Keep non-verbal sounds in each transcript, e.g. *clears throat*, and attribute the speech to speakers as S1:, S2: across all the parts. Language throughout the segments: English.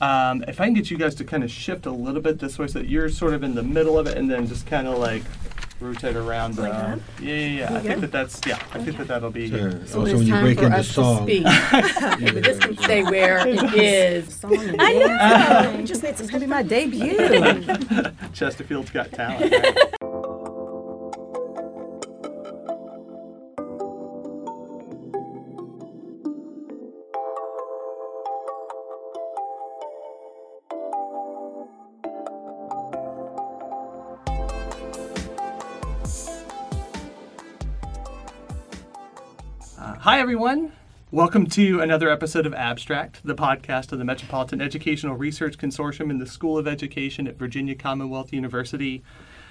S1: Um, if I can get you guys to kind of shift a little bit this way so that you're sort of in the middle of it and then just kind of like rotate around.
S2: Like
S1: uh,
S2: that?
S1: yeah, yeah, yeah. I think that that's, yeah, I think that that'll be.
S3: Sure.
S2: So
S3: also, when you
S2: time
S3: break into
S2: us to
S3: song,
S2: speak. Okay, *laughs* *laughs* but this can stay where it *laughs* is.
S4: I know. Just made
S2: It's gonna be my debut.
S1: Chesterfield's got talent. right? Hi, everyone. Welcome to another episode of Abstract, the podcast of the Metropolitan Educational Research Consortium in the School of Education at Virginia Commonwealth University,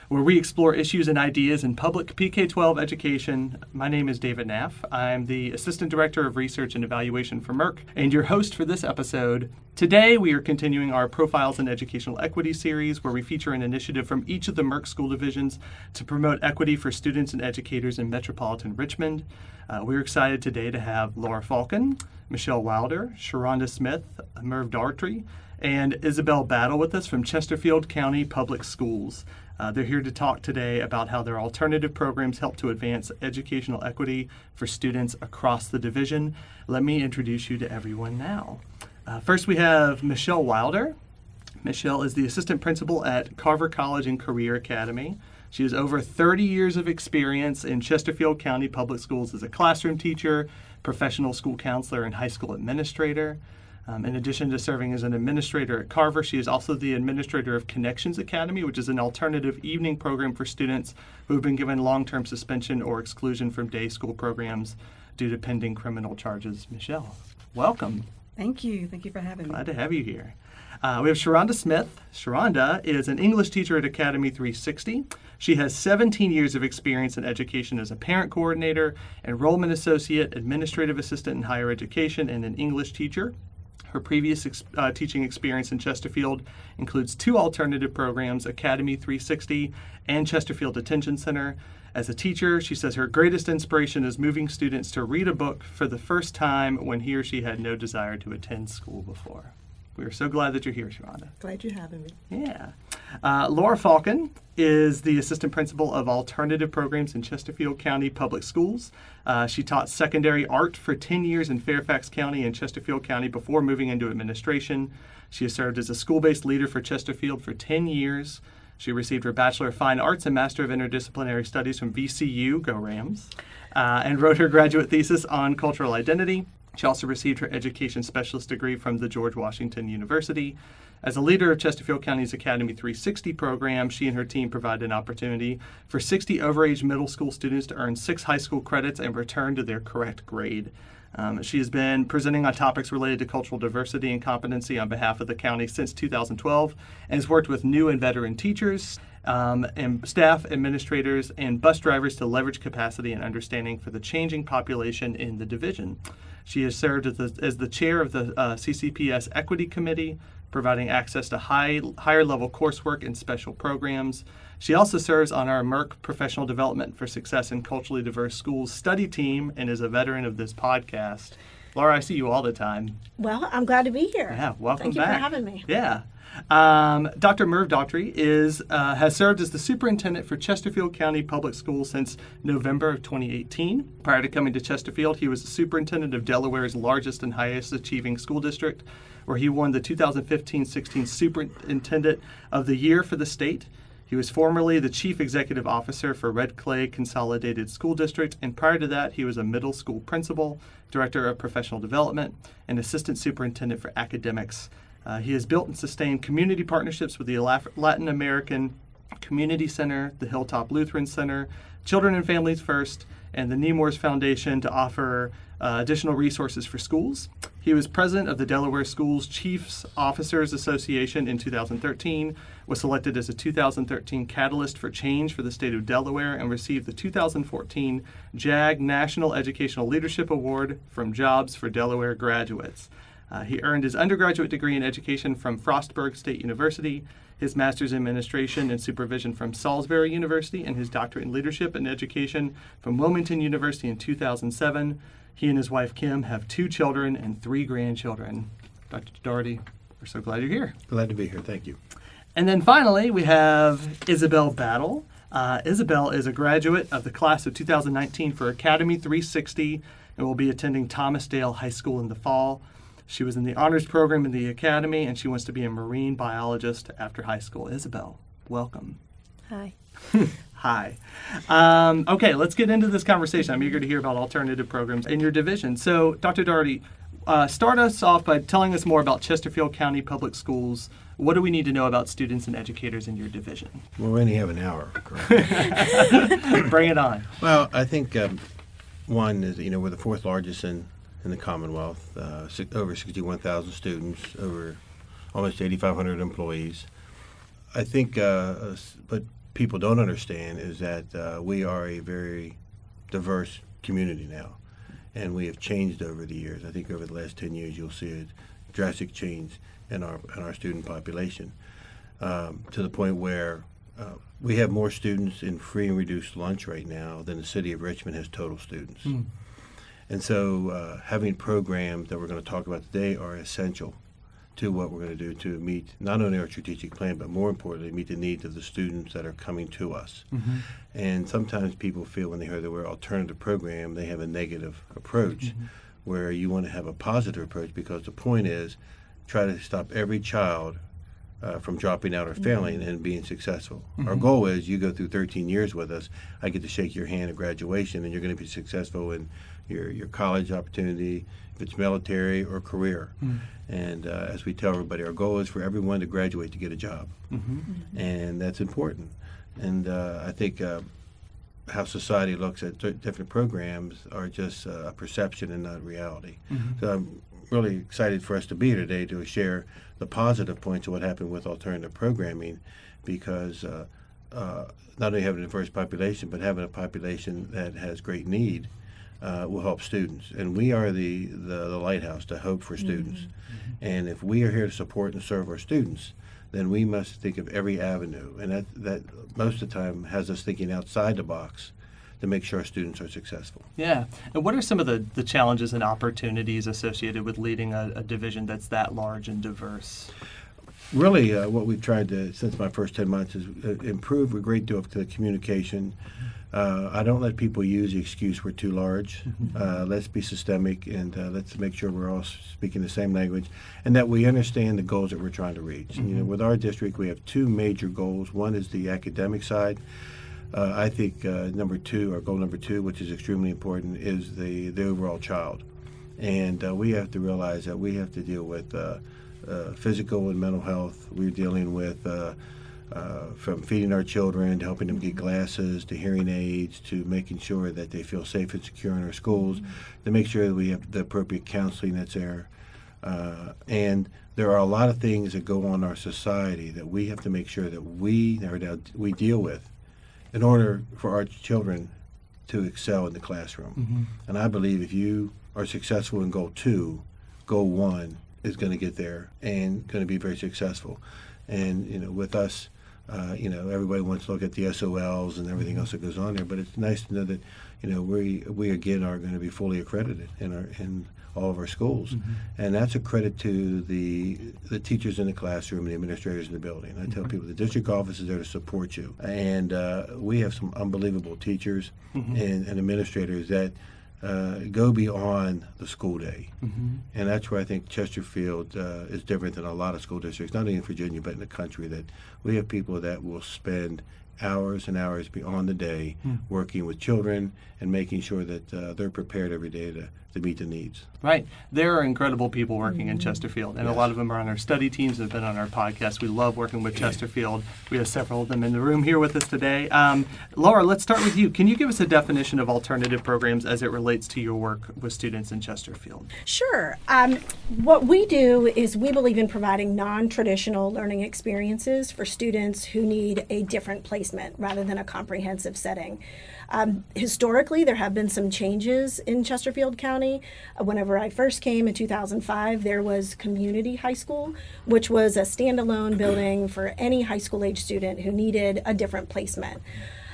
S1: where we explore issues and ideas in public PK 12 education. My name is David Naff. I'm the Assistant Director of Research and Evaluation for MERC and your host for this episode. Today, we are continuing our Profiles in Educational Equity series, where we feature an initiative from each of the MERC school divisions to promote equity for students and educators in metropolitan Richmond. Uh, we're excited today to have Laura Falcon, Michelle Wilder, Sharonda Smith, Merv Daugherty, and Isabel Battle with us from Chesterfield County Public Schools. Uh, they're here to talk today about how their alternative programs help to advance educational equity for students across the division. Let me introduce you to everyone now. Uh, first, we have Michelle Wilder. Michelle is the assistant principal at Carver College and Career Academy. She has over 30 years of experience in Chesterfield County Public Schools as a classroom teacher, professional school counselor, and high school administrator. Um, in addition to serving as an administrator at Carver, she is also the administrator of Connections Academy, which is an alternative evening program for students who have been given long term suspension or exclusion from day school programs due to pending criminal charges. Michelle, welcome.
S4: Thank you. Thank you for having me.
S1: Glad to have you here. Uh, we have Sharonda Smith. Sharonda is an English teacher at Academy 360. She has 17 years of experience in education as a parent coordinator, enrollment associate, administrative assistant in higher education, and an English teacher. Her previous ex- uh, teaching experience in Chesterfield includes two alternative programs, Academy 360 and Chesterfield Detention Center. As a teacher, she says her greatest inspiration is moving students to read a book for the first time when he or she had no desire to attend school before. We are so glad that you're here, Sharonda.
S2: Glad you're having me.
S1: Yeah. Uh, Laura Falcon is the assistant principal of alternative programs in Chesterfield County Public Schools. Uh, she taught secondary art for 10 years in Fairfax County and Chesterfield County before moving into administration. She has served as a school based leader for Chesterfield for 10 years. She received her Bachelor of Fine Arts and Master of Interdisciplinary Studies from VCU, go Rams, uh, and wrote her graduate thesis on cultural identity. She also received her education specialist degree from the George Washington University. As a leader of Chesterfield County's Academy 360 program, she and her team provide an opportunity for 60 overage middle school students to earn six high school credits and return to their correct grade. Um, she has been presenting on topics related to cultural diversity and competency on behalf of the county since 2012 and has worked with new and veteran teachers, um, and staff, administrators, and bus drivers to leverage capacity and understanding for the changing population in the division. She has served as the, as the chair of the uh, CCPS Equity Committee, providing access to high, higher level coursework and special programs. She also serves on our MERC Professional Development for Success in Culturally Diverse Schools study team and is a veteran of this podcast. Laura, I see you all the time.
S2: Well, I'm glad to be here.
S1: Yeah, welcome
S2: Thank you
S1: back.
S2: for having me.
S1: Yeah. Um, Dr. Merv Daugherty is uh, has served as the superintendent for Chesterfield County Public Schools since November of 2018. Prior to coming to Chesterfield, he was the superintendent of Delaware's largest and highest achieving school district, where he won the 2015-16 Superintendent of the Year for the state. He was formerly the chief executive officer for Red Clay Consolidated School District, and prior to that, he was a middle school principal, director of professional development, and assistant superintendent for academics. Uh, he has built and sustained community partnerships with the Latin American Community Center, the Hilltop Lutheran Center, Children and Families First, and the Nemours Foundation to offer uh, additional resources for schools. He was president of the Delaware Schools Chiefs Officers Association in 2013, was selected as a 2013 Catalyst for Change for the state of Delaware, and received the 2014 JAG National Educational Leadership Award from Jobs for Delaware Graduates. Uh, he earned his undergraduate degree in education from Frostburg State University, his master's in administration and supervision from Salisbury University, and his doctorate in leadership and education from Wilmington University in 2007. He and his wife Kim have two children and three grandchildren. Dr. Daugherty, We're so glad you're here.
S3: Glad to be here. Thank you.
S1: And then finally, we have Isabel Battle. Uh, Isabel is a graduate of the class of 2019 for Academy 360 and will be attending Thomas Dale High School in the fall. She was in the honors program in the academy and she wants to be a marine biologist after high school. Isabel, welcome.
S2: Hi. *laughs*
S1: Hi. Um, okay, let's get into this conversation. I'm eager to hear about alternative programs in your division. So, Dr. Daugherty, uh, start us off by telling us more about Chesterfield County Public Schools. What do we need to know about students and educators in your division?
S3: Well, we only have an hour. *laughs*
S1: Bring it on.
S3: well, I think um, one is you know we're the fourth largest in in the Commonwealth. Uh, six, over 61,000 students, over almost 8,500 employees. I think, uh, but people don't understand is that uh, we are a very diverse community now, and we have changed over the years. I think over the last 10 years, you'll see a drastic change in our in our student population um, to the point where uh, we have more students in free and reduced lunch right now than the city of Richmond has total students.
S1: Mm.
S3: And so, uh, having programs that we're going to talk about today are essential to what we're going to do to meet not only our strategic plan, but more importantly, meet the needs of the students that are coming to us.
S1: Mm-hmm.
S3: And sometimes people feel when they hear the word alternative program, they have a negative approach,
S1: Mm-hmm.
S3: where you want to have a positive approach because the point is try to stop every child uh, from dropping out or failing and being successful. Our goal is you go through 13 years with us, I get to shake your hand at graduation, and you're going to be successful in your, your college opportunity, if it's military or career. And uh, as we tell everybody, our goal is for everyone to graduate to get a job, and that's important. And uh, I think uh, how society looks at di- different programs are just uh, a perception and not reality. So I'm really excited for us to be here today to share the positive points of what happened with alternative programming, because uh, uh, not only having a diverse population, but having a population that has great need. Uh, will help students, and we are the, the, the lighthouse to hope for students. And if we are here to support and serve our students, then we must think of every avenue, and that, that most of the time has us thinking outside the box to make sure our students are successful.
S1: Yeah. And what are some of the, the challenges and opportunities associated with leading a, a division that's that large and diverse?
S3: Really, uh, what we've tried to, since my first 10 months, is uh, improve a great deal of the communication. Uh, I don't let people use the excuse we're too large. Uh, let's be systemic and uh, let's make sure we're all speaking the same language and that we understand the goals that we're trying to reach. You know, with our district, we have two major goals. One is the academic side. Uh, I think uh, number two, our goal number two, which is extremely important, is the, the overall child. And uh, we have to realize that we have to deal with uh, uh, physical and mental health. We're dealing with uh, from feeding our children to helping them get glasses to hearing aids to making sure that they feel safe and secure in our schools, to make sure that we have the appropriate counseling that's there. Uh, and there are a lot of things that go on in our society that we have to make sure that we we deal with in order for our children to excel in the classroom. And I believe if you are successful in goal two, goal one is going to get there and going to be very successful. And you know, with us, uh, you know, everybody wants to look at the SOLs and everything else that goes on there. But it's nice to know that you know we we again are going to be fully accredited in our in all of our schools, and that's a credit to the the teachers in the classroom and the administrators in the building. I tell people the district office is there to support you, and uh, we have some unbelievable teachers and, and administrators that uh, go beyond the school day. And that's where I think Chesterfield uh, is different than a lot of school districts, not only in Virginia, but in the country, that we have people that will spend hours and hours beyond the day working with children and making sure that uh, they're prepared every day to, to meet the needs.
S1: Right. There are incredible people working in Chesterfield, and a lot of them are on our study teams and have been on our podcast. We love working with Chesterfield. We have several of them in the room here with us today. Um, Laura, let's start with you. Can you give us a definition of alternative programs as it relates to your work with students in Chesterfield?
S4: Sure. Um, what we do is we believe in providing non traditional learning experiences for students who need a different placement rather than a comprehensive setting. Um, historically, there have been some changes in Chesterfield County. Uh, whenever I first came in 2005, there was Community High School, which was a standalone *clears throat* building for any high school age student who needed a different placement.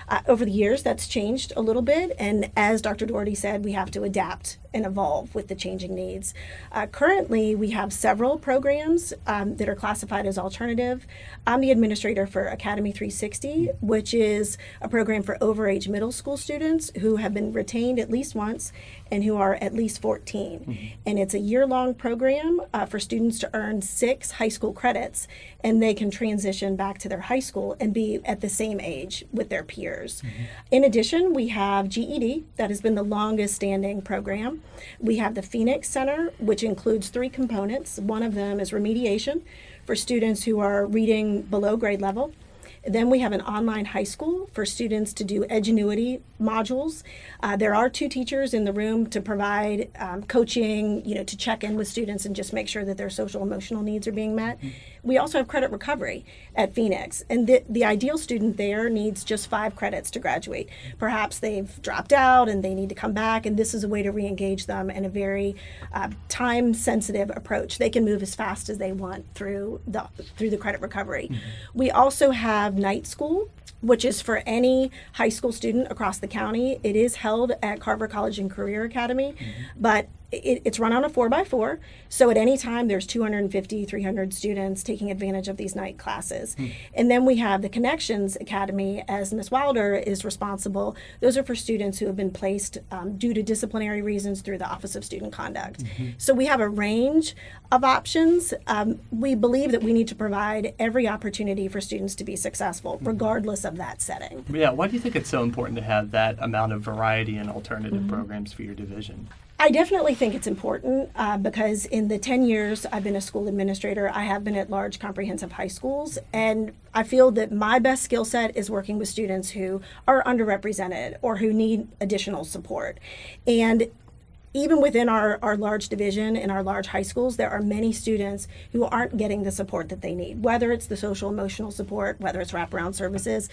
S4: Uh, over the years, that's changed a little bit, and as Dr. Daugherty said, we have to adapt and evolve with the changing needs. Uh, currently, we have several programs um, that are classified as alternative. I'm the administrator for Academy 360, which is a program for overage middle school students who have been retained at least once and who are at least 14. Mm-hmm. And it's a year long program uh, for students to earn six high school credits, and they can transition back to their high school and be at the same age with their peers. Mm-hmm. In addition, we have GED, that has been the longest standing program. We have the Phoenix Center, which includes three components. One of them is remediation for students who are reading below grade level. Then we have an online high school for students to do Edgenuity modules. Uh, there are two teachers in the room to provide um, coaching, you know, to check in with students and just make sure that their social emotional needs are being met. Mm-hmm. We also have credit recovery at Phoenix, and the, the ideal student there needs just five credits to graduate. Perhaps they've dropped out and they need to come back, and this is a way to re engage them in a very uh, time sensitive approach. They can move as fast as they want through the, through the credit recovery. Mm-hmm. We also have night school which is for any high school student across the county. It is held at Carver College and Career Academy, mm-hmm. but it, it's run on a four by four. So at any time, there's 250, 300 students taking advantage of these night classes. Hmm. And then we have the Connections Academy, as Ms. Wilder is responsible. Those are for students who have been placed um, due to disciplinary reasons through the Office of Student Conduct. Mm-hmm. So we have a range of options. Um, we believe that we need to provide every opportunity for students to be successful, mm-hmm. regardless of that setting.
S1: Yeah, why do you think it's so important to have that amount of variety and alternative mm-hmm. programs for your division?
S4: I definitely think it's important uh, because in the 10 years I've been a school administrator, I have been at large comprehensive high schools, and I feel that my best skill set is working with students who are underrepresented or who need additional support. And even within our, our large division in our large high schools, there are many students who aren't getting the support that they need, whether it's the social emotional support, whether it's wraparound services,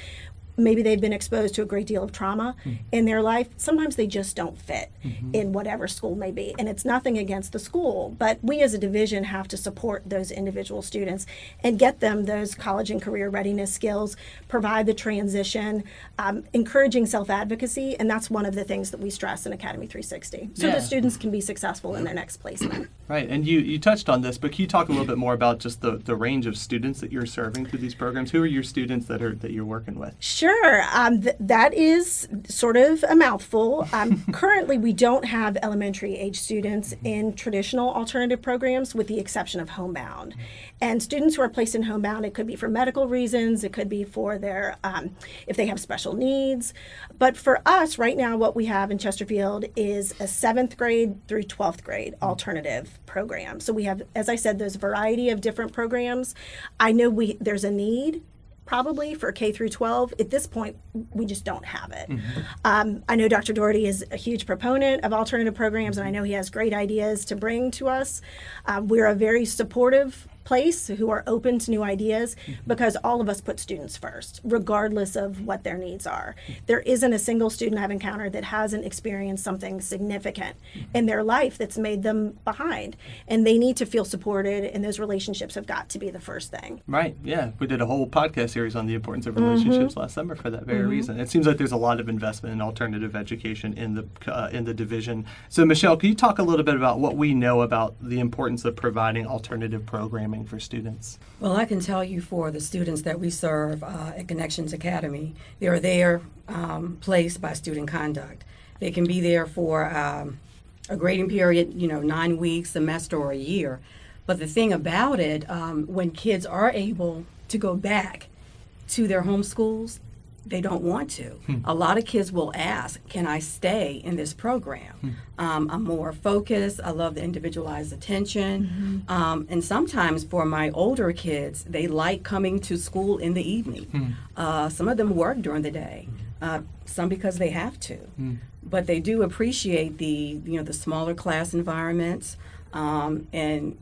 S4: maybe they've been exposed to a great deal of trauma mm-hmm. in their life. Sometimes they just don't fit mm-hmm. in whatever school may be. And it's nothing against the school, but we as a division have to support those individual students and get them those college and career readiness skills, provide the transition, um, encouraging self advocacy. And that's one of the things that we stress in Academy 360 so yeah. the students can be successful in their next placement.
S1: Right. And you, you touched on this, but can you talk a little bit more about just the, the range of students that you're serving through these programs? Who are your students that are that you're working with?
S4: Sure. Um, th- that is sort of a mouthful. Um, *laughs* currently, we don't have elementary age students in traditional alternative programs, with the exception of homebound. And students who are placed in homebound, it could be for medical reasons, it could be for their, um, if they have special needs. But for us, right now, what we have in Chesterfield is a seventh grade through 12th grade alternative program. So we have, as I said, there's a variety of different programs. I know we there's a need probably for K through 12. At this point, we just don't have it. Mm-hmm. Um, I know Dr. Daugherty is a huge proponent of alternative programs, and I know he has great ideas to bring to us. Um, we're a very supportive place who are open to new ideas mm-hmm. because all of us put students first, regardless of what their needs are. There isn't a single student I've encountered that hasn't experienced something significant mm-hmm. in their life that's made them behind. And they need to feel supported, and those relationships have got to be the first thing.
S1: Right, yeah. We did a whole podcast series on the importance of relationships mm-hmm. last summer for that very mm-hmm. reason. It seems like there's a lot of investment in alternative education in the, uh, in the division. So, Michelle, can you talk a little bit about what we know about the importance of providing alternative programming? Programming for students?
S5: Well, I can tell you for the students that we serve uh, at Connections Academy, they are there um, placed by student conduct. They can be there for um, a grading period, you know, nine weeks, semester, or a year. But the thing about it, um, when kids are able to go back to their home schools, they don't want to. Hmm. A lot of kids will ask, Can I stay in this program? Hmm. Um, I'm more focused. I love the individualized attention. Mm-hmm. Um, and sometimes for my older kids, they like coming to school in the evening. Hmm. Uh, some of them work during the day, uh, some because they have to. Hmm. But they do appreciate the, you know, the smaller class environments. Um, and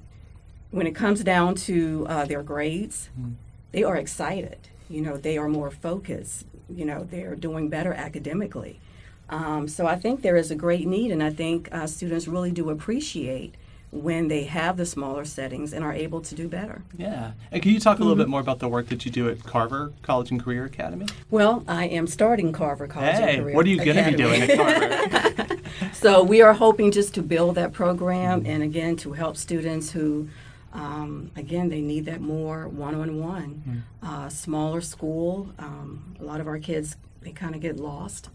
S5: when it comes down to uh, their grades, hmm. they are excited you know they are more focused you know they're doing better academically. Um, so I think there is a great need, and I think uh, students really do appreciate when they have the smaller settings and are able to do better.
S1: Yeah. And can you talk a little bit more about the work that you do at Carver College and Career Academy?
S5: Well, I am starting Carver College
S1: Hey,
S5: and Career
S1: what are you going to be doing at Carver? *laughs*
S5: So we are hoping just to build that program and again to help students who, um, again, they need that more one-on-one, uh, smaller school. Um, a lot of our kids they kind of get lost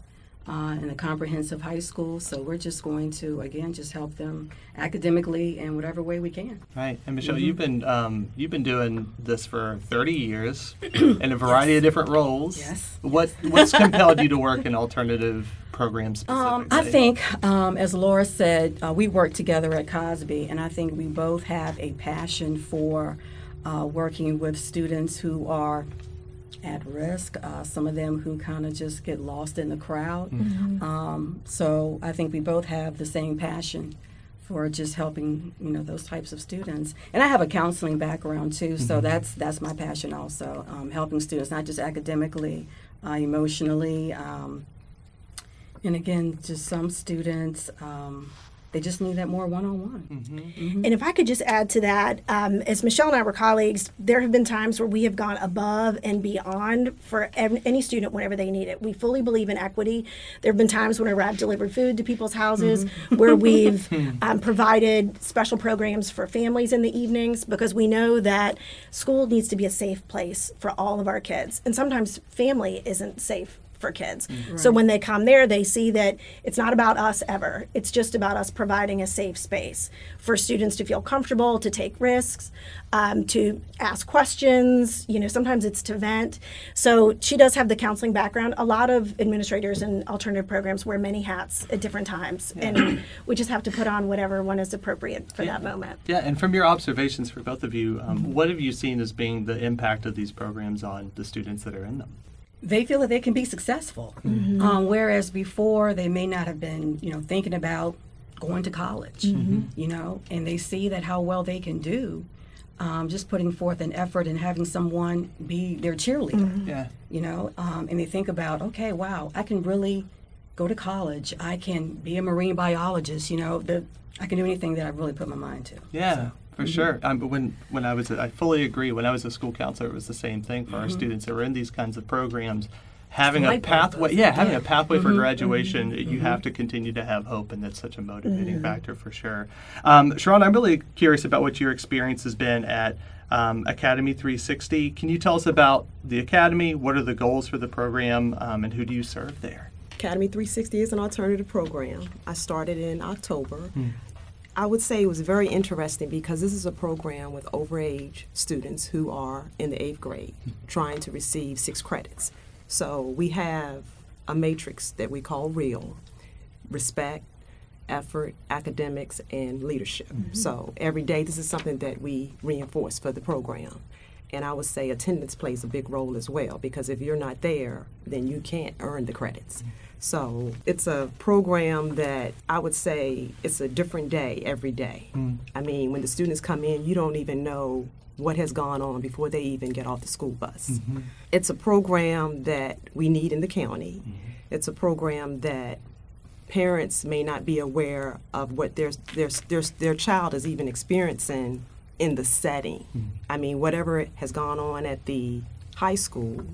S5: uh, in a comprehensive high school. So we're just going to again just help them academically in whatever way we can.
S1: Right, and Michelle,
S5: Mm-hmm.
S1: you've been um, you've been doing this for thirty years *clears throat* in a variety of different roles.
S5: Yes.
S1: What what's compelled you to work *laughs* in alternative programs specifically?
S5: Um, I think, um, as Laura said, uh, we work together at Cosby, and I think we both have a passion for uh, working with students who are at risk. Uh, some of them who kind of just get lost in the crowd. Um, so I think we both have the same passion for just helping you know those types of students. And I have a counseling background too, so that's that's my passion also, um, helping students not just academically, uh, emotionally. Um, and again, just some students, um, they just need that more one-on-one.
S4: And if I could just add to that, um, as Michelle and I were colleagues, there have been times where we have gone above and beyond for ev- any student whenever they need it. We fully believe in equity. There have been times whenever I've delivered food to people's houses where we've *laughs* um, provided special programs for families in the evenings because we know that school needs to be a safe place for all of our kids. And sometimes family isn't safe for kids. So when they come there, they see that it's not about us ever. It's just about us providing a safe space for students to feel comfortable, to take risks, um, to ask questions. You know, sometimes it's to vent. So she does have the counseling background. A lot of administrators and alternative programs wear many hats at different times, and we just have to put on whatever one is appropriate for that moment.
S1: Yeah, and from your observations for both of you, um, what have you seen as being the impact of these programs on the students that are in them?
S5: They feel that they can be successful, um, whereas before they may not have been, you know, thinking about going to college, you know, and they see that how well they can do, um, just putting forth an effort and having someone be their cheerleader.
S1: Yeah.
S5: you know, um, and they think about, okay, wow, I can really go to college. I can be a marine biologist. You know, the, I can do anything that I really put my mind to.
S1: Yeah, for
S5: Mm-hmm.
S1: sure. Um, but when when I was, a, I fully agree. When I was a school counselor, it was the same thing for
S5: Mm-hmm.
S1: our students that were in these kinds of programs. Having a pathway, yeah, having
S5: Yeah.
S1: a pathway
S5: Mm-hmm.
S1: for graduation, you have to continue to have hope, and that's such a motivating factor for sure. Um, Sharon, I'm really curious about what your experience has been at um, Academy 360. Can you tell us about the academy? What are the goals for the program, um, and who do you serve there?
S6: Academy 360 is an alternative program. I started in October. I would say it was very interesting because this is a program with overage students who are in the eighth grade mm-hmm. trying to receive six credits. So we have a matrix that we call REAL respect, effort, academics, and leadership. Mm-hmm. So every day, this is something that we reinforce for the program. And I would say attendance plays a big role as well because if you're not there, then you can't earn the credits. Mm-hmm. So it's a program that I would say it's a different day every day. Hmm. I mean, when the students come in, you don't even know what has gone on before they even get off the school bus. Mm-hmm. It's a program that we need in the county. Mm-hmm. It's a program that parents may not be aware of what their their their, their child is even experiencing in the setting. Hmm. I mean, whatever has gone on at the high school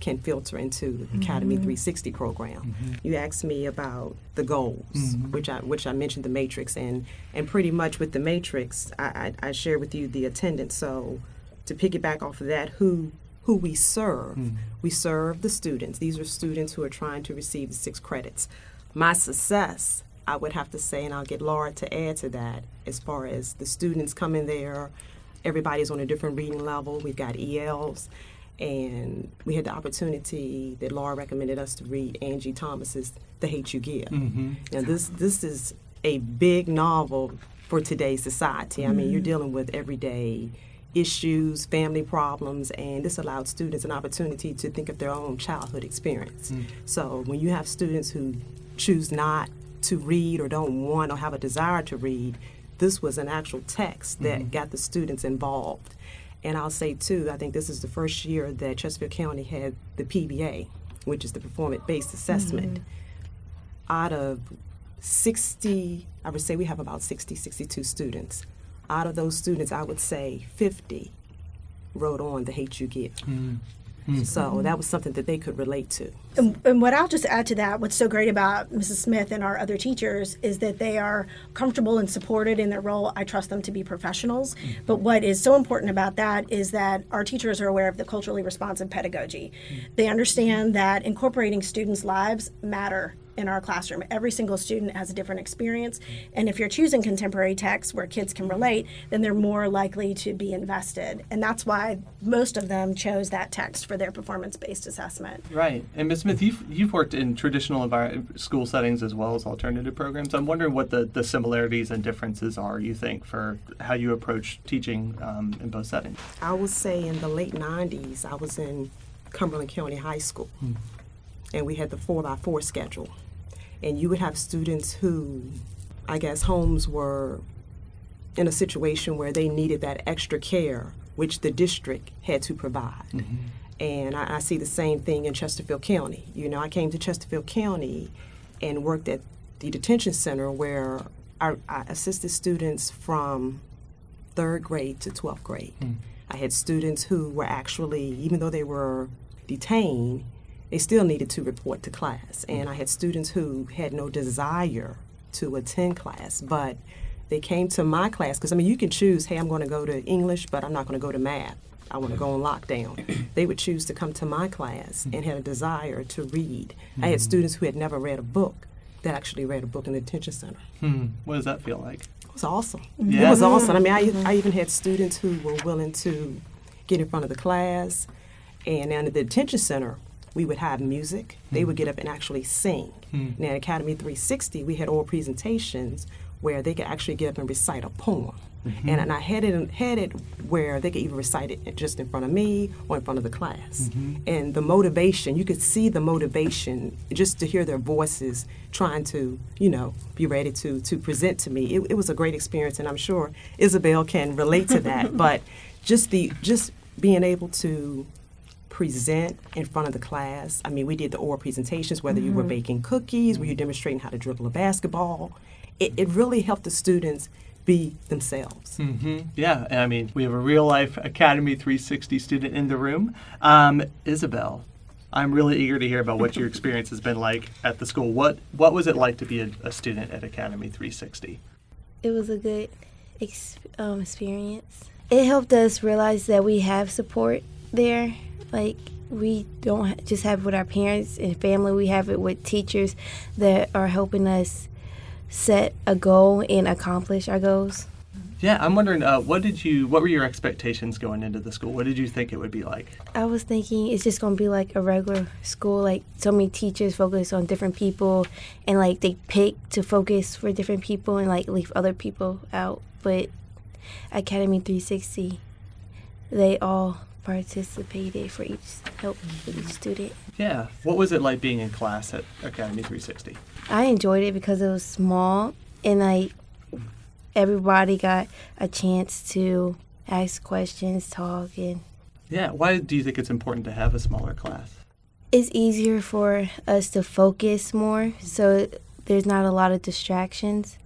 S6: can filter into the mm-hmm. Academy 360 program. Mm-hmm. You asked me about the goals, mm-hmm. which I which I mentioned the matrix, and and pretty much with the matrix, I, I, I shared with you the attendance. So to piggyback off of that, who who we serve, we serve the students. These are students who are trying to receive the six credits. My success, I would have to say, and I'll get Laura to add to that, as far as the students coming there, everybody's on a different reading level. We've got ELs, and we had the opportunity that Laura recommended us to read Angie Thomas's "The Hate You Give." Mm-hmm. Now, this this is a big novel for today's society. I mean, you're mm-hmm. dealing with everyday issues, family problems, and this allowed students an opportunity to think of their own childhood experience. Mm. So when you have students who choose not to read or don't want or have a desire to read, this was an actual text that mm-hmm. got the students involved. And I'll say too, I think this is the first year that Chesterfield County had the PBA, which is the performance based assessment. Mm-hmm. Out of 60, I would say we have about 60, 62 students. Out of those students, I would say 50 wrote on the Hate You Give. Mm. So that was something that they could relate to.
S4: And, and what I'll just add to that, what's so great about Mrs. Smith and our other teachers is that they are comfortable and supported in their role. I trust them to be professionals. Mm. But what is so important about that is that our teachers are aware of the culturally responsive pedagogy. Mm. They understand that incorporating students' lives matter in our classroom. Every single student has a different experience. And if you're choosing contemporary texts where kids can relate, then they're more likely to be invested. And that's why most of them chose that text for their performance based assessment.
S1: Right. And Ms. Smith, you've, you've worked in traditional envir- school settings as well as alternative programs. I'm wondering what the, the similarities and differences are, you think, for how you approach teaching um, in both settings.
S6: I would say in the late 90s, I was in Cumberland County High School, and we had the four by four schedule. And you would have students who, I guess, homes were in a situation where they needed that extra care, which the district had to provide. Mm-hmm. And I, I see the same thing in Chesterfield County. You know, I came to Chesterfield County and worked at the detention center where I, I assisted students from third grade to 12th grade. Mm. I had students who were actually, even though they were detained, they still needed to report to class. And mm-hmm. I had students who had no desire to attend class, but they came to my class because I mean, you can choose, hey, I'm going to go to English, but I'm not going to go to math. I want to mm-hmm. go on lockdown. *clears throat* they would choose to come to my class and had a desire to read. I had mm-hmm. students who had never read a book that actually read a book in the detention center.
S1: Hmm. What does that feel like?
S6: It was awesome.
S1: Yeah.
S6: It was awesome. I mean, I, I even had students who were willing to get in front of the class. And in the detention center, we would have music. They would get up and actually sing. Hmm. Now, at Academy 360, we had oral presentations where they could actually get up and recite a poem. And, and I had it, had it where they could even recite it just in front of me or in front of the class. Mm-hmm. And the motivation, you could see the motivation just to hear their voices trying to, you know, be ready to, to present to me. It, it was a great experience, and I'm sure Isabel can relate to that. *laughs* but just the just being able to present in front of the class. I mean, we did the oral presentations, whether you were baking cookies, were you demonstrating how to dribble a basketball. It, it really helped the students be themselves.
S1: Mm-hmm. Yeah. And I mean, we have a real life Academy 360 student in the room. Um, Isabel, I'm really eager to hear about what your experience has been like at the school. What What was it like to be a, a student at Academy 360?
S7: it was a good ex- um, experience. It helped us realize that we have support there. Like we don't just have it with our parents and family. We have it with teachers that are helping us set a goal and accomplish our goals.
S1: Yeah, I'm wondering, uh, what did you, what were your expectations going into the school? What did you think it would be like?
S7: I was thinking it's just gonna be like a regular school. Like so many teachers focus on different people, and like they pick to focus for different people and like leave other people out. But Academy 360, they all participated for each help for each student.
S1: Yeah. What was it like being in class at Academy 360?
S7: I enjoyed it because it was small and like everybody got a chance to ask questions, talk, and
S1: Yeah. Why do you think it's important to have a smaller class?
S7: it's easier for us to focus more so there's not a lot of distractions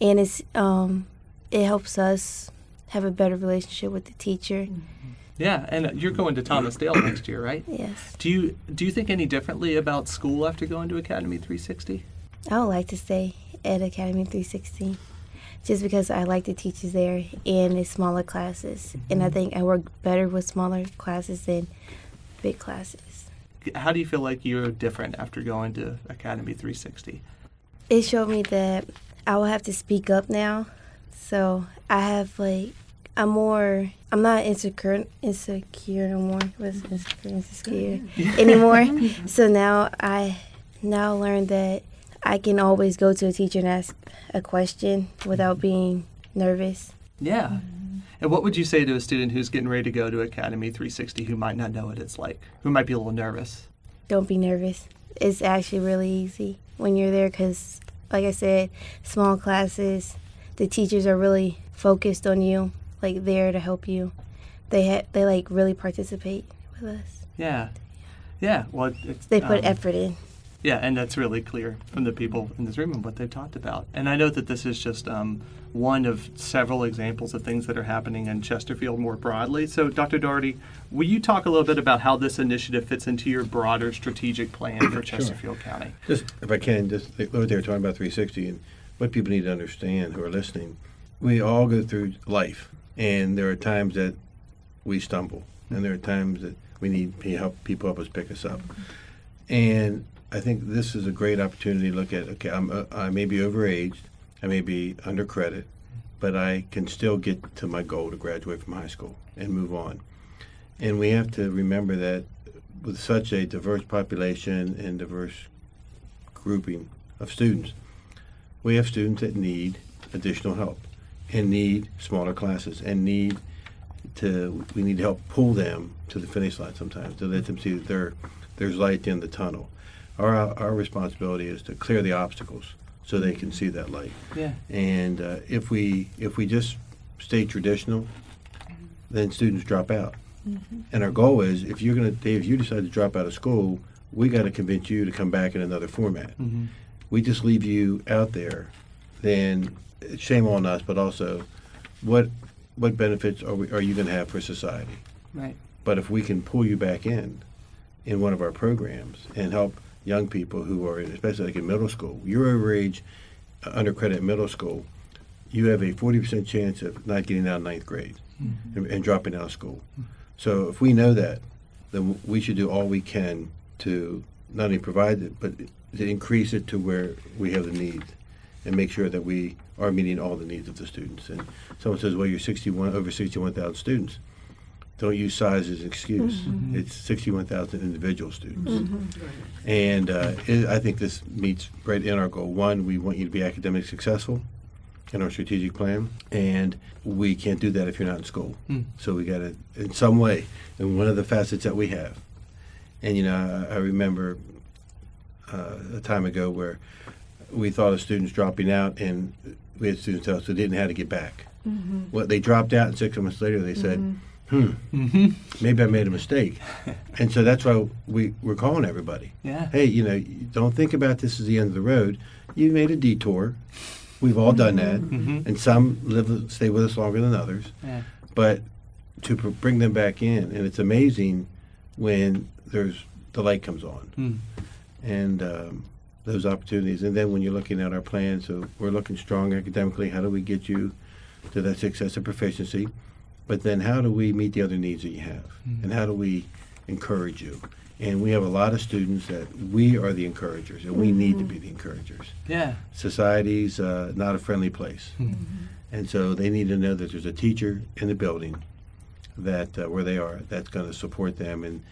S7: and it's um it helps us have a better relationship with the teacher
S1: Yeah, and you're going to Thomas Dale *coughs* next year, right?
S7: yes
S1: Do you do you think any differently about school after going to Academy 360?
S7: i would like to stay at academy 360 just because i like the teachers there and the smaller classes and i mm-hmm. think i work better with smaller classes than big classes
S1: How do you feel like you're different after going to Academy 360?
S7: it showed me that I will have to speak up now. So I have like I'm more I'm not insecure insecure no more. What's insecure insecure anymore. *laughs* so now I now learned that I can always go to a teacher and ask a question without being nervous.
S1: Yeah. And what would you say to a student who's getting ready to go to Academy 360 who might not know what it's like, who might be a little nervous?
S7: Don't be nervous. It's actually really easy when you're there because, like I said, small classes, the teachers are really focused on you, like there to help you. They ha- they like really participate with us.
S1: Yeah. Yeah. Well, it's,
S7: They put
S1: um,
S7: effort in.
S1: Yeah, and that's really clear from the people in this room and what they've talked about. And I know that this is just um, one of several examples of things that are happening in Chesterfield more broadly. So, Dr. Daugherty, will you talk a little bit about how this initiative fits into your broader strategic plan for *coughs* Chesterfield County?
S3: Just, if I can, just what they were talking about 360 and what people need to understand who are listening. We all go through life, and there are times that we stumble, and there are times that we need help. People help us pick us up, and I think this is a great opportunity to look at. Okay, I'm uh, I may be overaged, I may be under credit, but I can still get to my goal to graduate from high school and move on. And we have to remember that with such a diverse population and diverse grouping of students, we have students that need additional help and need smaller classes and need to we need to help pull them to the finish line sometimes to let them see that there there's light in the end of the tunnel. Our our responsibility is to clear the obstacles so they can see that light.
S1: Yeah.
S3: And uh, if we if we just stay traditional, then students drop out. And our goal is if you're going to Dave, if you decide to drop out of school, we got to convince you to come back in another format.
S1: Mm-hmm.
S3: We just leave you out there, then shame on us. But also, what what benefits are we, are you going to have for society?
S1: Right.
S3: But if we can pull you back in, in one of our programs and help young people who are, in, especially like in middle school, you're overage, uh, under credit middle school, you have a 40% chance of not getting out of ninth grade and, and dropping out of school. So if we know that, then we should do all we can to not only provide it, but to increase it to where we have the needs and make sure that we are meeting all the needs of the students. And someone says, well, you're 61, over 61,000 students. Don't use size as an excuse. It's 61,000 individual students. And uh, it, I think this meets right in our goal. One, we want you to be academically successful in our strategic plan, and we can't do that if you're not in school.
S1: Hmm.
S3: So we got to, in some way, and one of the facets that we have. And you know, I, I remember uh, a time ago where we thought of students dropping out, and we had students tell us they didn't know how to get back. Well, they dropped out, and six months later they said, "Hmm, maybe I made a mistake." *laughs* and so that's why we we're calling everybody.
S1: Yeah.
S3: Hey, you know, don't think about this as the end of the road. You made a detour. We've all done that,
S1: Mhm.
S3: and some live stay with us longer than others.
S1: Yeah.
S3: But to pr- bring them back in, and it's amazing when there's the light comes on
S1: Mm.
S3: and um, those opportunities. And then when you're looking at our plan, so we're looking strong academically. How do we get you to that success and proficiency? But then how do we meet the other needs that you have? Mm-hmm. And how do we encourage you? And we have a lot of students that we are the encouragers, and we mm-hmm. need to be the encouragers.
S1: Yeah.
S3: Society's uh, not a friendly place. Hmm. Mm-hmm. And so they need to know that there's a teacher in the building that uh, where they are that's going to support them and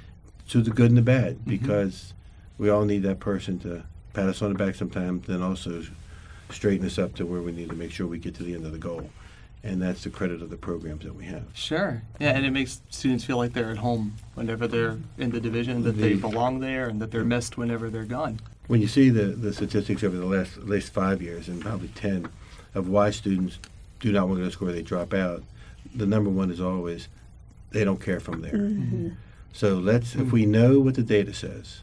S3: to the good and the bad because we all need that person to pat us on the back sometimes, then also straighten us up to where we need to make sure we get to the end of the goal. And that's the credit of the programs that we have.
S1: Sure. Yeah, and it makes students feel like they're at home whenever they're in the division, that they belong there, and that they're missed whenever they're gone.
S3: When you see the, the statistics over the last at least five years and probably ten of why students do not want to go to school they drop out, the number one is always they don't care from there. Mm-hmm. So let's if mm-hmm. we know what the data says,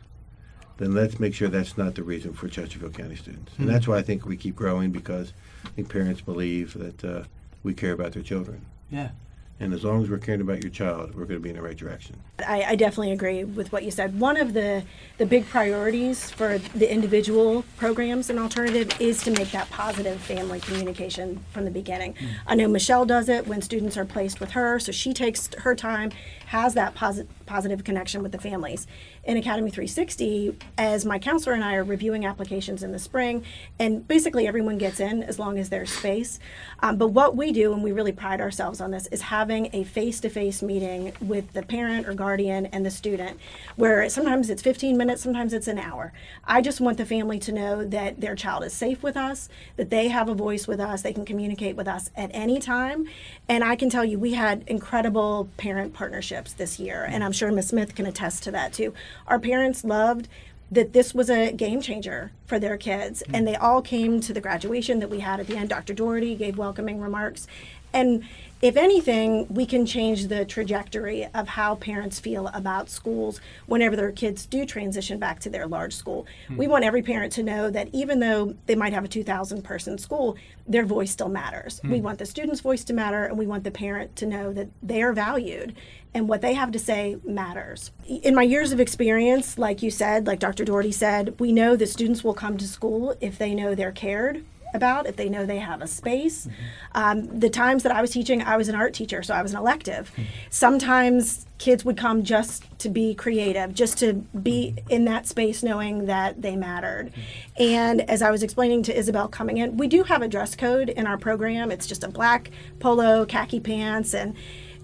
S3: then let's make sure that's not the reason for Chesterfield County students. And that's why I think we keep growing because I think parents believe that uh, we care about their children.
S1: Yeah.
S3: And as long as we're caring about your child, we're going to be in the right direction.
S4: I, I definitely agree with what you said. One of the, the big priorities for the individual programs and alternative is to make that positive family communication from the beginning. I know Michelle does it when students are placed with her, so she takes her time, has that posi- positive connection with the families. In Academy 360, as my counselor and I are reviewing applications in the spring, and basically everyone gets in as long as there's space. Um, but what we do, and we really pride ourselves on this, is having a face to face meeting with the parent or guardian and the student, where sometimes it's 15 minutes, sometimes it's an hour. I just want the family to know that their child is safe with us, that they have a voice with us, they can communicate with us at any time. And I can tell you, we had incredible parent partnerships this year, and I'm sure Ms. Smith can attest to that too. Our parents loved that this was a game changer for their kids. And they all came to the graduation that we had at the end. Dr. Daugherty gave welcoming remarks. And if anything, we can change the trajectory of how parents feel about schools whenever their kids do transition back to their large school. Hmm. We want every parent to know that even though they might have a 2,000 person school, their voice still matters. Hmm. We want the student's voice to matter, and we want the parent to know that they are valued and what they have to say matters. In my years of experience, like you said, like Dr. Daugherty said, we know that students will come to school if they know they're cared about, if they know they have a space. Mm-hmm. Um, the times that I was teaching, I was an art teacher, so I was an elective. Mm-hmm. Sometimes kids would come just to be creative, just to be mm-hmm. in that space knowing that they mattered. And as I was explaining to Isabel coming in, we do have a dress code in our program. It's just a black polo, khaki pants, and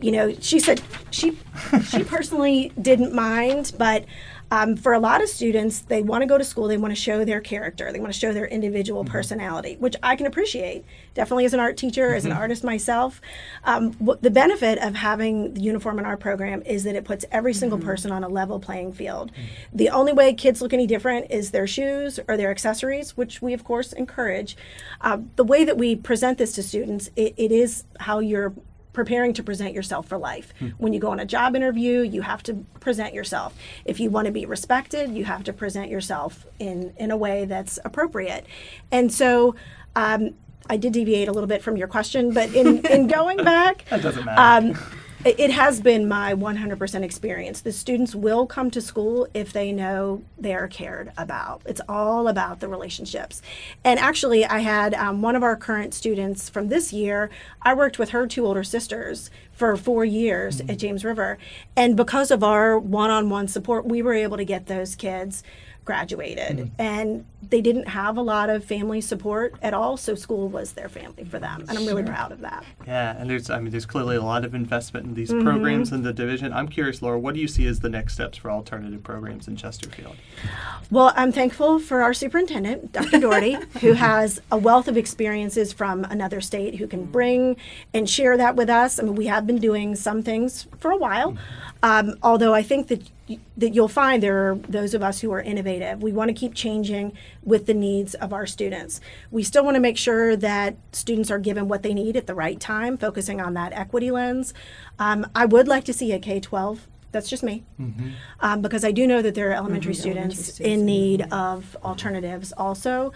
S4: you know, she said she she *laughs* personally didn't mind, but um, for a lot of students, they want to go to school. They want to show their character. They want to show their individual personality, which I can appreciate. Definitely, as an art teacher, as an artist myself, um, what, the benefit of having the uniform in our program is that it puts every single person on a level playing field. The only way kids look any different is their shoes or their accessories, which we of course encourage. Uh, the way that we present this to students, it, it is how you're preparing to present yourself for life. When you go on a job interview, you have to present yourself. If you want to be respected, you have to present yourself in in a way that's appropriate. And so um, I did deviate a little bit from your question, but in, in *laughs* going back,
S1: That doesn't matter.
S4: um, it has been my 100% experience. The students will come to school if they know they're cared about. It's all about the relationships. And actually, I had um, one of our current students from this year, I worked with her two older sisters for four years at James River. And because of our one on one support, we were able to get those kids graduated and they didn't have a lot of family support at all so school was their family for them and i'm really proud of that
S1: Yeah, and there's I mean there's clearly a lot of investment in these
S4: Mm-hmm.
S1: programs in the division. I'm curious, Laura, what do you see as the next steps for alternative programs in Chesterfield?
S4: Well, I'm thankful for our superintendent, Dr. Daugherty, *laughs* who has a wealth of experiences from another state who can bring and share that with us. I mean, we have been doing some things for a while, um, although I think that that you'll find there are those of us who are innovative. We want to keep changing with the needs of our students. We still want to make sure that students are given what they need at the right time, focusing on that equity lens. Um, I would like to see a K 12 that's just me. Um, because I do know that there are elementary students in need of alternatives also.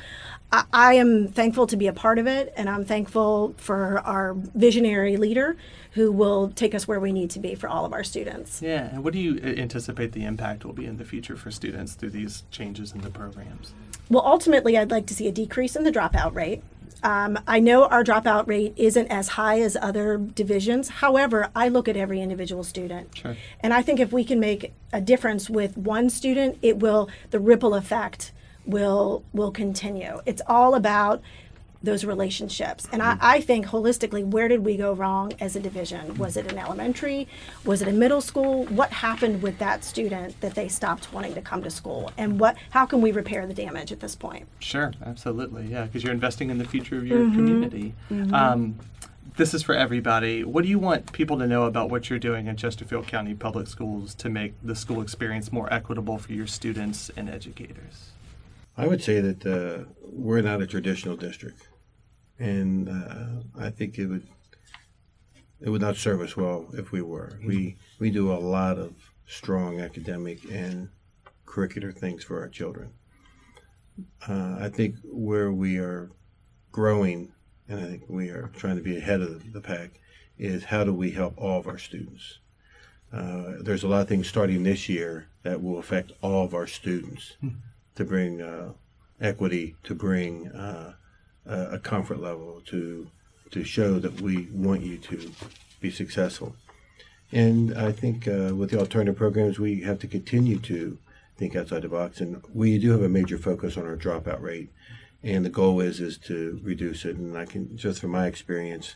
S4: I, I am thankful to be a part of it, and I'm thankful for our visionary leader who will take us where we need to be for all of our students.
S1: Yeah, and what do you uh, anticipate the impact will be in the future for students through these changes in the programs?
S4: Well, ultimately, I'd like to see a decrease in the dropout rate. Um, I know our dropout rate isn't as high as other divisions. However, I look at every individual student.
S1: Sure.
S4: And I think if we can make a difference with one student, it will, the ripple effect will, will continue. It's all about those relationships. And I, I think holistically, where did we go wrong as a division? Was it in elementary? Was it in middle school? What happened with that student that they stopped wanting to come to school? And what, how can we repair the damage at this point?
S1: Sure, absolutely. Yeah, because you're investing in the future of your
S4: Mm-hmm.
S1: community. Um, this is for everybody. What do you want people to know about what you're doing in Chesterfield County Public Schools to make the school experience more equitable for your students and educators?
S3: I would say that uh, we're not a traditional district, and uh, I think it would it would not serve us well if we were. We we do a lot of strong academic and curricular things for our children. Uh, I think where we are growing, and I think we are trying to be ahead of the pack, is how do we help all of our students. Uh, there's a lot of things starting this year that will affect all of our students to bring uh, equity, to bring a a comfort level, to to show that we want you to be successful. And I think uh, with the alternative programs, we have to continue to think outside the box. And we do have a major focus on our dropout rate, and the goal is is to reduce it. And I can just from my experience.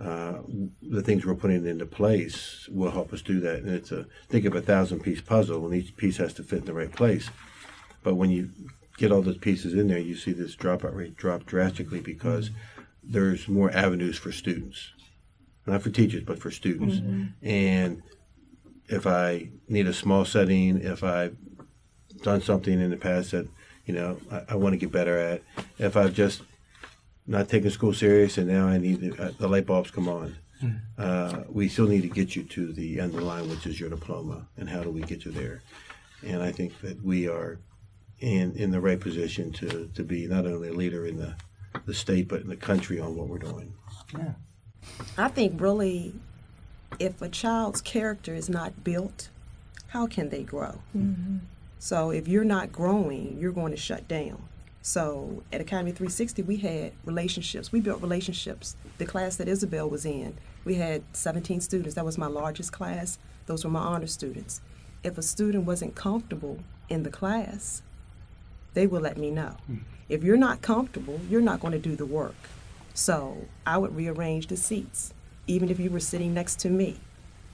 S3: Uh, the things we're putting into place will help us do that. And it's a think of a thousand piece puzzle, and each piece has to fit in the right place. But when you get all those pieces in there, you see this dropout rate drop drastically because there's more avenues for students, not for teachers, but for students. And if I need a small setting, if I've done something in the past that you know I, I want to get better at, if I've just not taking school serious, and now I need to, uh, the light bulbs come on. Uh, we still need to get you to the end of the line, which is your diploma, and how do we get you there? And I think that we are in in the right position to, to be not only a leader in the, the state but in the country on what we're doing.
S1: Yeah.
S6: I think really, if a child's character is not built, how can they grow? Mm-hmm. So if you're not growing, you're going to shut down. So at Academy 360, we had relationships. We built relationships. The class that Isabel was in, we had 17 students. That was my largest class. Those were my honor students. If a student wasn't comfortable in the class, they will let me know. Hmm. If you're not comfortable, you're not going to do the work. So I would rearrange the seats, even if you were sitting next to me,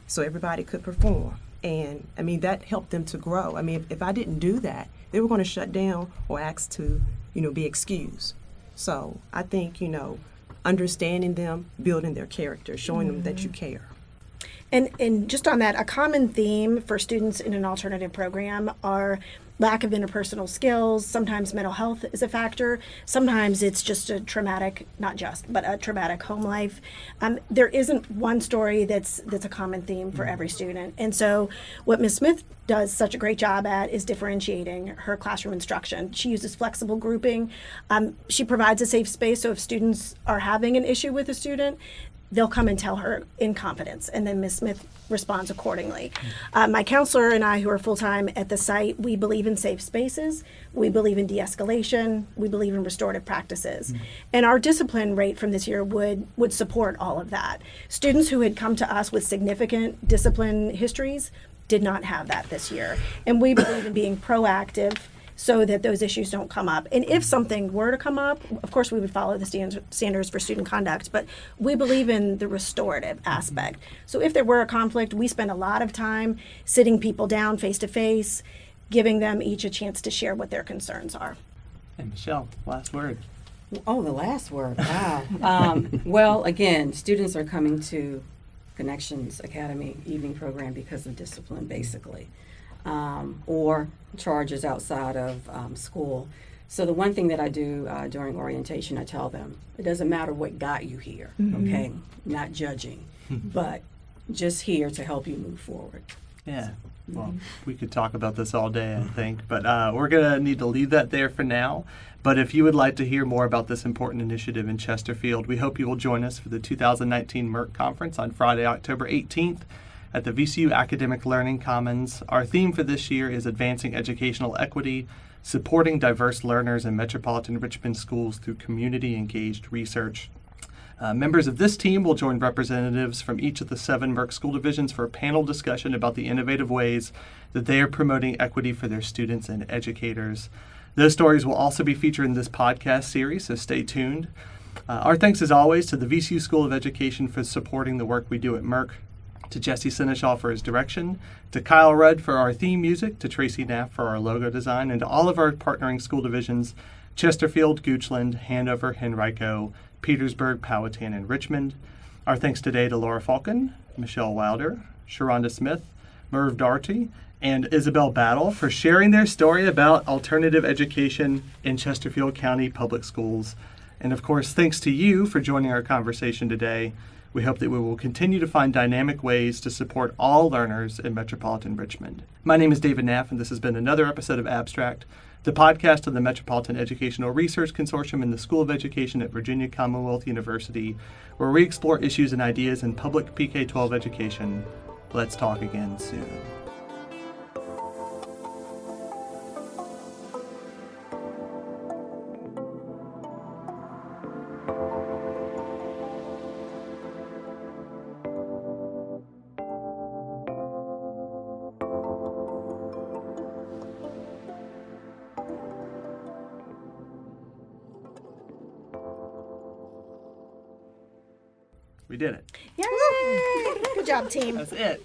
S6: so everybody could perform. And I mean, that helped them to grow. I mean, if, if I didn't do that, they were going to shut down or ask to, you know, be excused. So I think, you know, understanding them, building their character, showing them that you mm-hmm. care.
S4: And, and just on that, a common theme for students in an alternative program are lack of interpersonal skills. Sometimes mental health is a factor. Sometimes it's just a traumatic, not just, but a traumatic home life. Um, there isn't one story that's that's a common theme for every student. And so, what Ms. Smith does such a great job at is differentiating her classroom instruction. She uses flexible grouping. Um, she provides a safe space so if students are having an issue with a student, they'll come and tell her in confidence, and then Ms. Smith responds accordingly. Uh, my counselor and I, who are full time at the site, we believe in safe spaces, we believe in de escalation, we believe in restorative practices. And our discipline rate from this year would, would support all of that. Students who had come to us with significant discipline histories did not have that this year. And we believe in being proactive so that those issues don't come up. And if something were to come up, of course, we would follow the stands- standards for student conduct, but we believe in the restorative aspect. So if there were a conflict, we spend a lot of time sitting people down face to face, giving them each a chance to share what their concerns are.
S1: And Michelle, last word.
S5: Oh, the last word. Wow. um, well, again, students are coming to Connections Academy evening program because of discipline, basically, um, or charges outside of um, school. So the one thing that I do uh, during orientation, I tell them it doesn't matter what got you here. Okay, not judging, *laughs* but just here to help you move forward.
S1: Yeah. Well, we could talk about this all day, I think, but uh, we're going to need to leave that there for now. But if you would like to hear more about this important initiative in Chesterfield, we hope you will join us for the 2019 MERC Conference on Friday, October 18th at the VCU Academic Learning Commons. Our theme for this year is Advancing Educational Equity, Supporting Diverse Learners in Metropolitan Richmond Schools through Community Engaged Research. Uh, members of this team will join representatives from each of the seven MERC school divisions for a panel discussion about the innovative ways that they are promoting equity for their students and educators. Those stories will also be featured in this podcast series, so stay tuned. Uh, our thanks, as always, to the VCU School of Education for supporting the work we do at MERC, to Jesse Senechal for his direction, to Kyle Rudd for our theme music, to Tracy Knapp for our logo design, and to all of our partnering school divisions Chesterfield, Goochland, Hanover, Henrico, Petersburg, Powhatan, and Richmond. Our thanks today to Laura Falcon, Michelle Wilder, Sharonda Smith, Merv Daugherty, and Isabel Battle for sharing their story about alternative education in Chesterfield County Public Schools. And of course, thanks to you for joining our conversation today. We hope that we will continue to find dynamic ways to support all learners in metropolitan Richmond. My name is David Knapp, and this has been another episode of Abstract, the podcast of the Metropolitan Educational Research Consortium in the School of Education at Virginia Commonwealth University, where we explore issues and ideas in public PK 12 education. Let's talk again soon.
S4: Team.
S1: That's it.